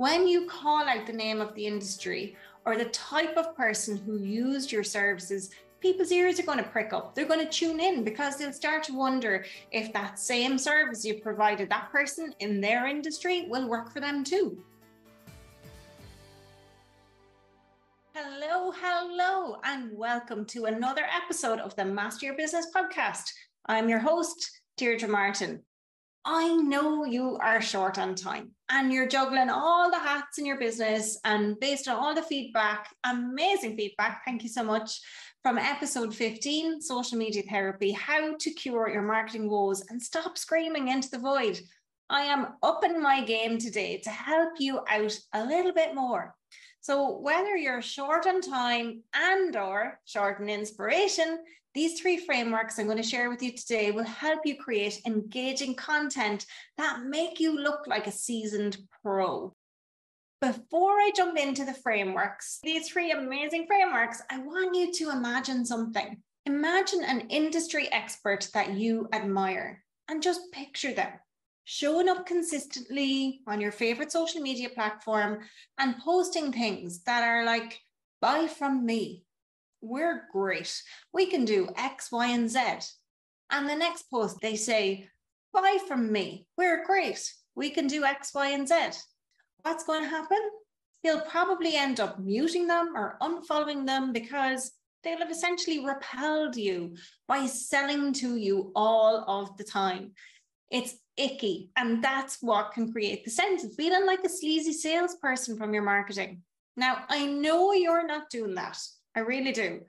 when you call out the name of the industry or the type of person who used your services, people's ears are going to prick up. They're going to tune in because they'll start to wonder if that same service you provided that person in their industry will work for them too. Hello, hello, and welcome to another episode of the Master Your Business podcast. I'm your host, Deirdre Martin. I know you are short on time and you're juggling all the hats in your business. And based on all the feedback, amazing feedback, thank you so much from episode 15 Social Media Therapy How to Cure Your Marketing Woes and Stop Screaming into the Void. I am upping my game today to help you out a little bit more. So whether you're short on time and or short on inspiration, these three frameworks I'm going to share with you today will help you create engaging content that make you look like a seasoned pro. Before I jump into the frameworks, these three amazing frameworks, I want you to imagine something. Imagine an industry expert that you admire and just picture them showing up consistently on your favorite social media platform and posting things that are like, buy from me, we're great. We can do X, Y, and Z. And the next post, they say, buy from me. We're great. We can do X, Y, and Z. What's going to happen? You'll probably end up muting them or unfollowing them because they'll have essentially repelled you by selling to you all of the time. It's icky. And that's what can create the sense of feeling like a sleazy salesperson from your marketing. Now, I know you're not doing that. I really do.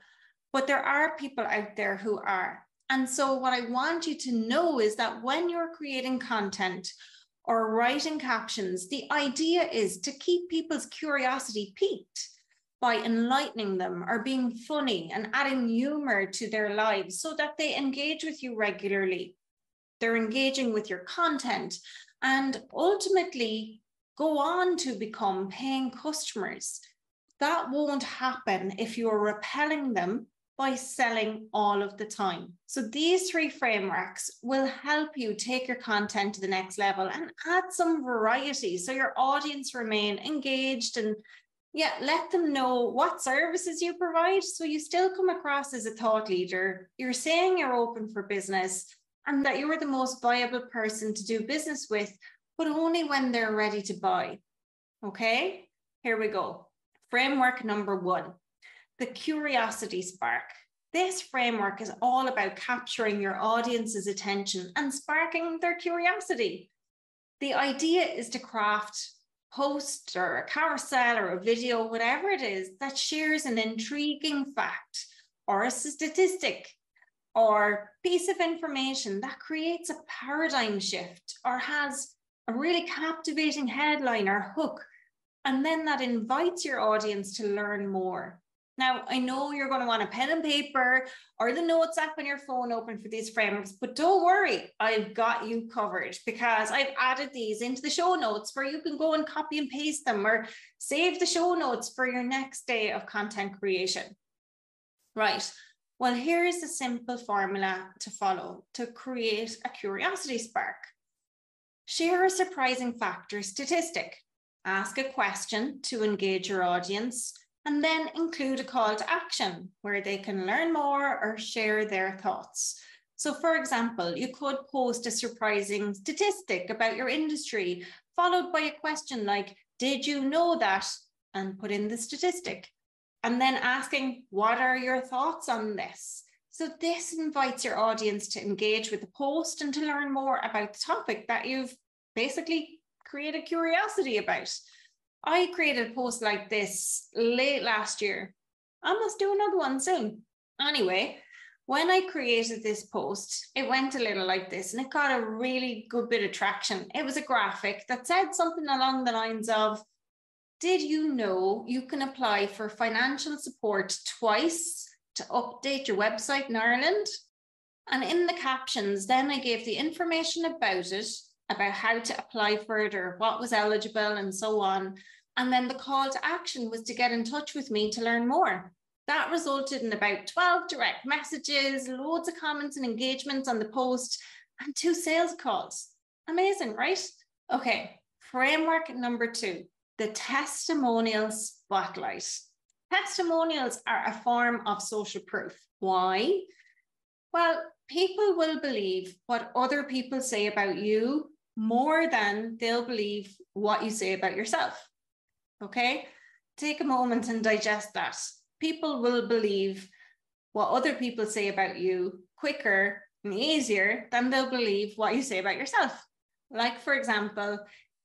But there are people out there who are. And so, what I want you to know is that when you're creating content or writing captions, the idea is to keep people's curiosity piqued by enlightening them or being funny and adding humor to their lives so that they engage with you regularly. They're engaging with your content and ultimately go on to become paying customers that won't happen if you're repelling them by selling all of the time. So these three frameworks will help you take your content to the next level and add some variety so your audience remain engaged and yeah, let them know what services you provide so you still come across as a thought leader. You're saying you're open for business and that you're the most viable person to do business with, but only when they're ready to buy. Okay, here we go. Framework number one the curiosity spark. This framework is all about capturing your audience's attention and sparking their curiosity. The idea is to craft post or a carousel or a video, whatever it is, that shares an intriguing fact or a statistic or piece of information that creates a paradigm shift or has a really captivating headline or hook and then that invites your audience to learn more. Now, I know you're going to want a pen and paper or the notes app on your phone open for these frameworks, but don't worry, I've got you covered because I've added these into the show notes where you can go and copy and paste them or save the show notes for your next day of content creation. Right. Well, here's a simple formula to follow to create a curiosity spark. Share a surprising fact or statistic ask a question to engage your audience, and then include a call to action where they can learn more or share their thoughts. So, for example, you could post a surprising statistic about your industry, followed by a question like, Did you know that? and put in the statistic. And then asking, What are your thoughts on this? So, this invites your audience to engage with the post and to learn more about the topic that you've basically create a curiosity about. I created a post like this late last year. I must do another one soon. Anyway, when I created this post, it went a little like this and it got a really good bit of traction. It was a graphic that said something along the lines of Did you know you can apply for financial support twice to update your website in Ireland? And in the captions, then I gave the information about it about how to apply further, what was eligible, and so on. And then the call to action was to get in touch with me to learn more. That resulted in about 12 direct messages, loads of comments and engagements on the post, and two sales calls. Amazing, right? Okay, framework number two the testimonial spotlight. Testimonials are a form of social proof. Why? Well, people will believe what other people say about you more than they'll believe what you say about yourself. Okay? Take a moment and digest that. People will believe what other people say about you quicker and easier than they'll believe what you say about yourself. Like, for example,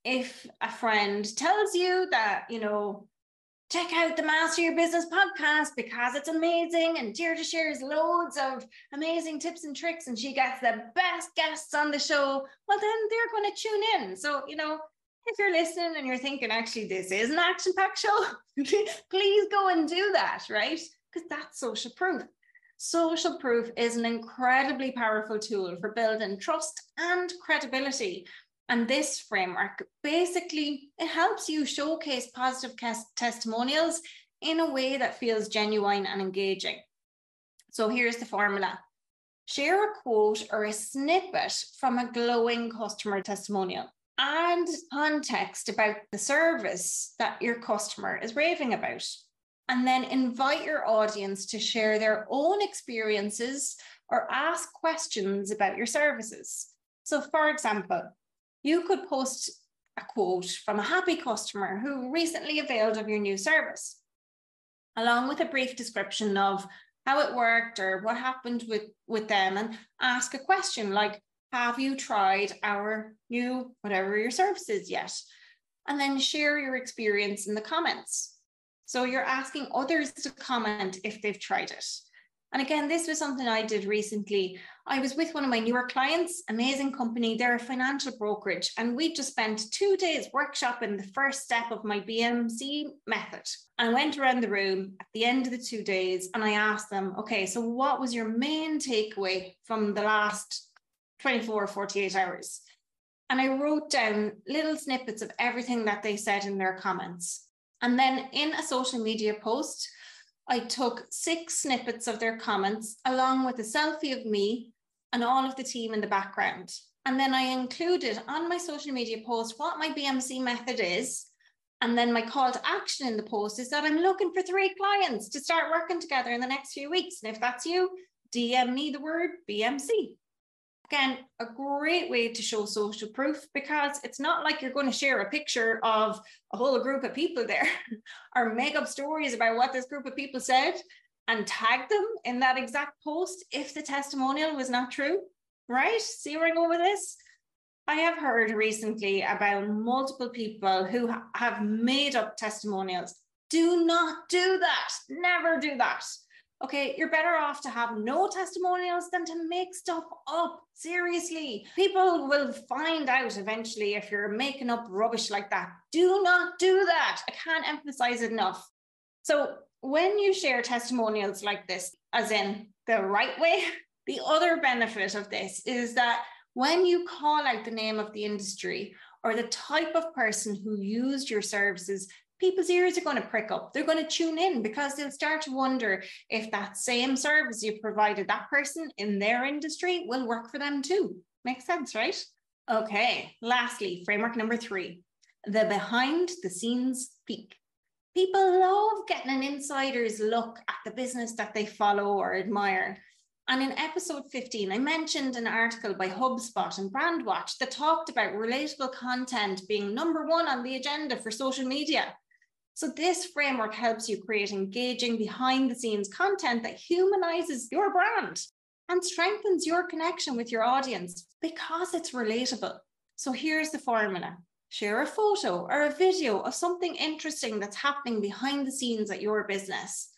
if a friend tells you that, you know, check out the Master Your Business podcast because it's amazing. And Deirdre shares loads of amazing tips and tricks, and she gets the best guests on the show. Well, then they're going to tune in. So, you know, if you're listening and you're thinking, actually, this is an action packed show, please go and do that, right? Because that's social proof. Social proof is an incredibly powerful tool for building trust and credibility. And this framework basically it helps you showcase positive testimonials in a way that feels genuine and engaging. So here's the formula. Share a quote or a snippet from a glowing customer testimonial. and context about the service that your customer is raving about and then invite your audience to share their own experiences or ask questions about your services. So, for example, you could post a quote from a happy customer who recently availed of your new service, along with a brief description of how it worked or what happened with, with them, and ask a question like, Have you tried our new whatever your service is yet? And then share your experience in the comments. So you're asking others to comment if they've tried it. And again, this was something I did recently. I was with one of my newer clients, amazing company. They're a financial brokerage, and we just spent two days workshopping the first step of my BMC method. I went around the room at the end of the two days and I asked them, okay, so what was your main takeaway from the last 24, or 48 hours? And I wrote down little snippets of everything that they said in their comments. And then in a social media post, I took six snippets of their comments along with a selfie of me and all of the team in the background. And then I included on my social media post what my BMC method is. And then my call to action in the post is that I'm looking for three clients to start working together in the next few weeks. And if that's you, DM me the word BMC. Again, a great way to show social proof because it's not like you're going to share a picture of a whole group of people there or make up stories about what this group of people said and tag them in that exact post if the testimonial was not true, right? See where I go with this? I have heard recently about multiple people who have made up testimonials. Do not do that. Never do that. Okay, you're better off to have no testimonials than to make stuff up. Seriously, people will find out eventually if you're making up rubbish like that. Do not do that. I can't emphasize it enough. So, when you share testimonials like this, as in the right way, the other benefit of this is that when you call out the name of the industry or the type of person who used your services, people's ears are going to prick up. They're going to tune in because they'll start to wonder if that same service you provided that person in their industry will work for them too. Makes sense, right? Okay, lastly, framework number three the behind the scenes peek. People love getting an insider's look at the business that they follow or admire. And in episode 15, I mentioned an article by HubSpot and Brandwatch that talked about relatable content being number one on the agenda for social media. So this framework helps you create engaging behind the scenes content that humanizes your brand and strengthens your connection with your audience because it's relatable. So here's the formula. Share a photo or a video of something interesting that's happening behind the scenes at your business.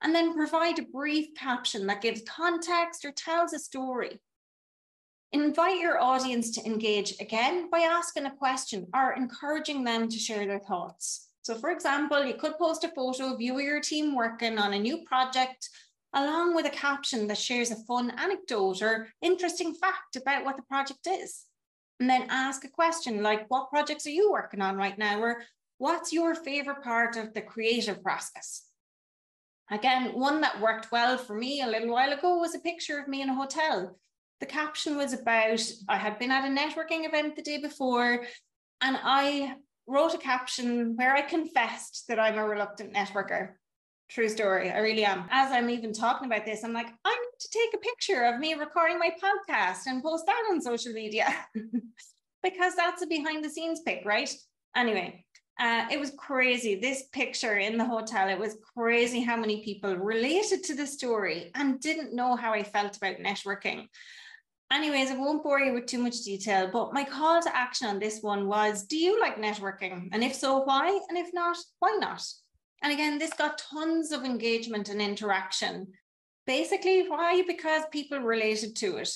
And then provide a brief caption that gives context or tells a story. Invite your audience to engage again by asking a question or encouraging them to share their thoughts. So, for example, you could post a photo of you or your team working on a new project, along with a caption that shares a fun anecdote or interesting fact about what the project is. And then ask a question like, What projects are you working on right now? Or what's your favorite part of the creative process? Again, one that worked well for me a little while ago was a picture of me in a hotel. The caption was about I had been at a networking event the day before and I wrote a caption where I confessed that I'm a reluctant networker. True story. I really am. As I'm even talking about this, I'm like, I need to take a picture of me recording my podcast and post that on social media because that's a behind the scenes pic, right? Anyway, uh, it was crazy. This picture in the hotel, it was crazy how many people related to the story and didn't know how I felt about networking. Anyways, I won't bore you with too much detail, but my call to action on this one was Do you like networking? And if so, why? And if not, why not? And again, this got tons of engagement and interaction. Basically, why? Because people related to it.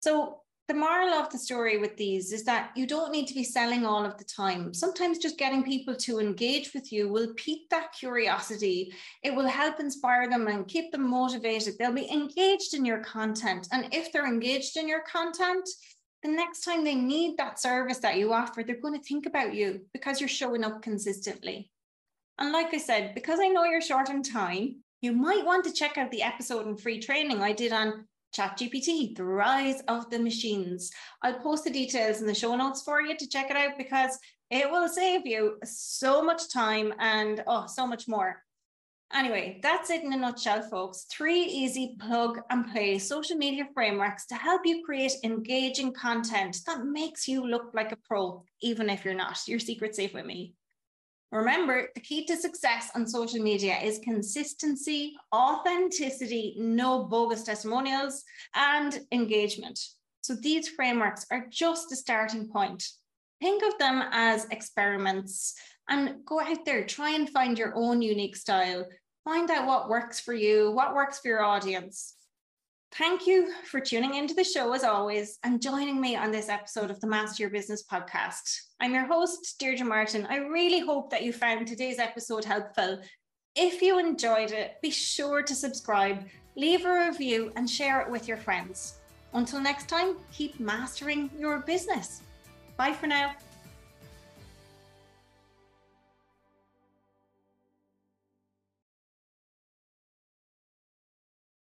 So the moral of the story with these is that you don't need to be selling all of the time. Sometimes just getting people to engage with you will pique that curiosity. It will help inspire them and keep them motivated. They'll be engaged in your content. And if they're engaged in your content, the next time they need that service that you offer, they're going to think about you because you're showing up consistently. And like I said, because I know you're short on time, you might want to check out the episode and free training I did on ChatGPT, the rise of the machines. I'll post the details in the show notes for you to check it out because it will save you so much time and oh, so much more. Anyway, that's it in a nutshell, folks. Three easy plug and play social media frameworks to help you create engaging content that makes you look like a pro, even if you're not. Your secret safe with me. Remember, the key to success on social media is consistency, authenticity, no bogus testimonials, and engagement. So these frameworks are just a starting point. Think of them as experiments and go out there, try and find your own unique style. Find out what works for you, what works for your audience. Thank you for tuning into the show as always and joining me on this episode of the Master Your Business podcast. I'm your host, Deirdre Martin. I really hope that you found today's episode helpful. If you enjoyed it, be sure to subscribe, leave a review, and share it with your friends. Until next time, keep mastering your business. Bye for now.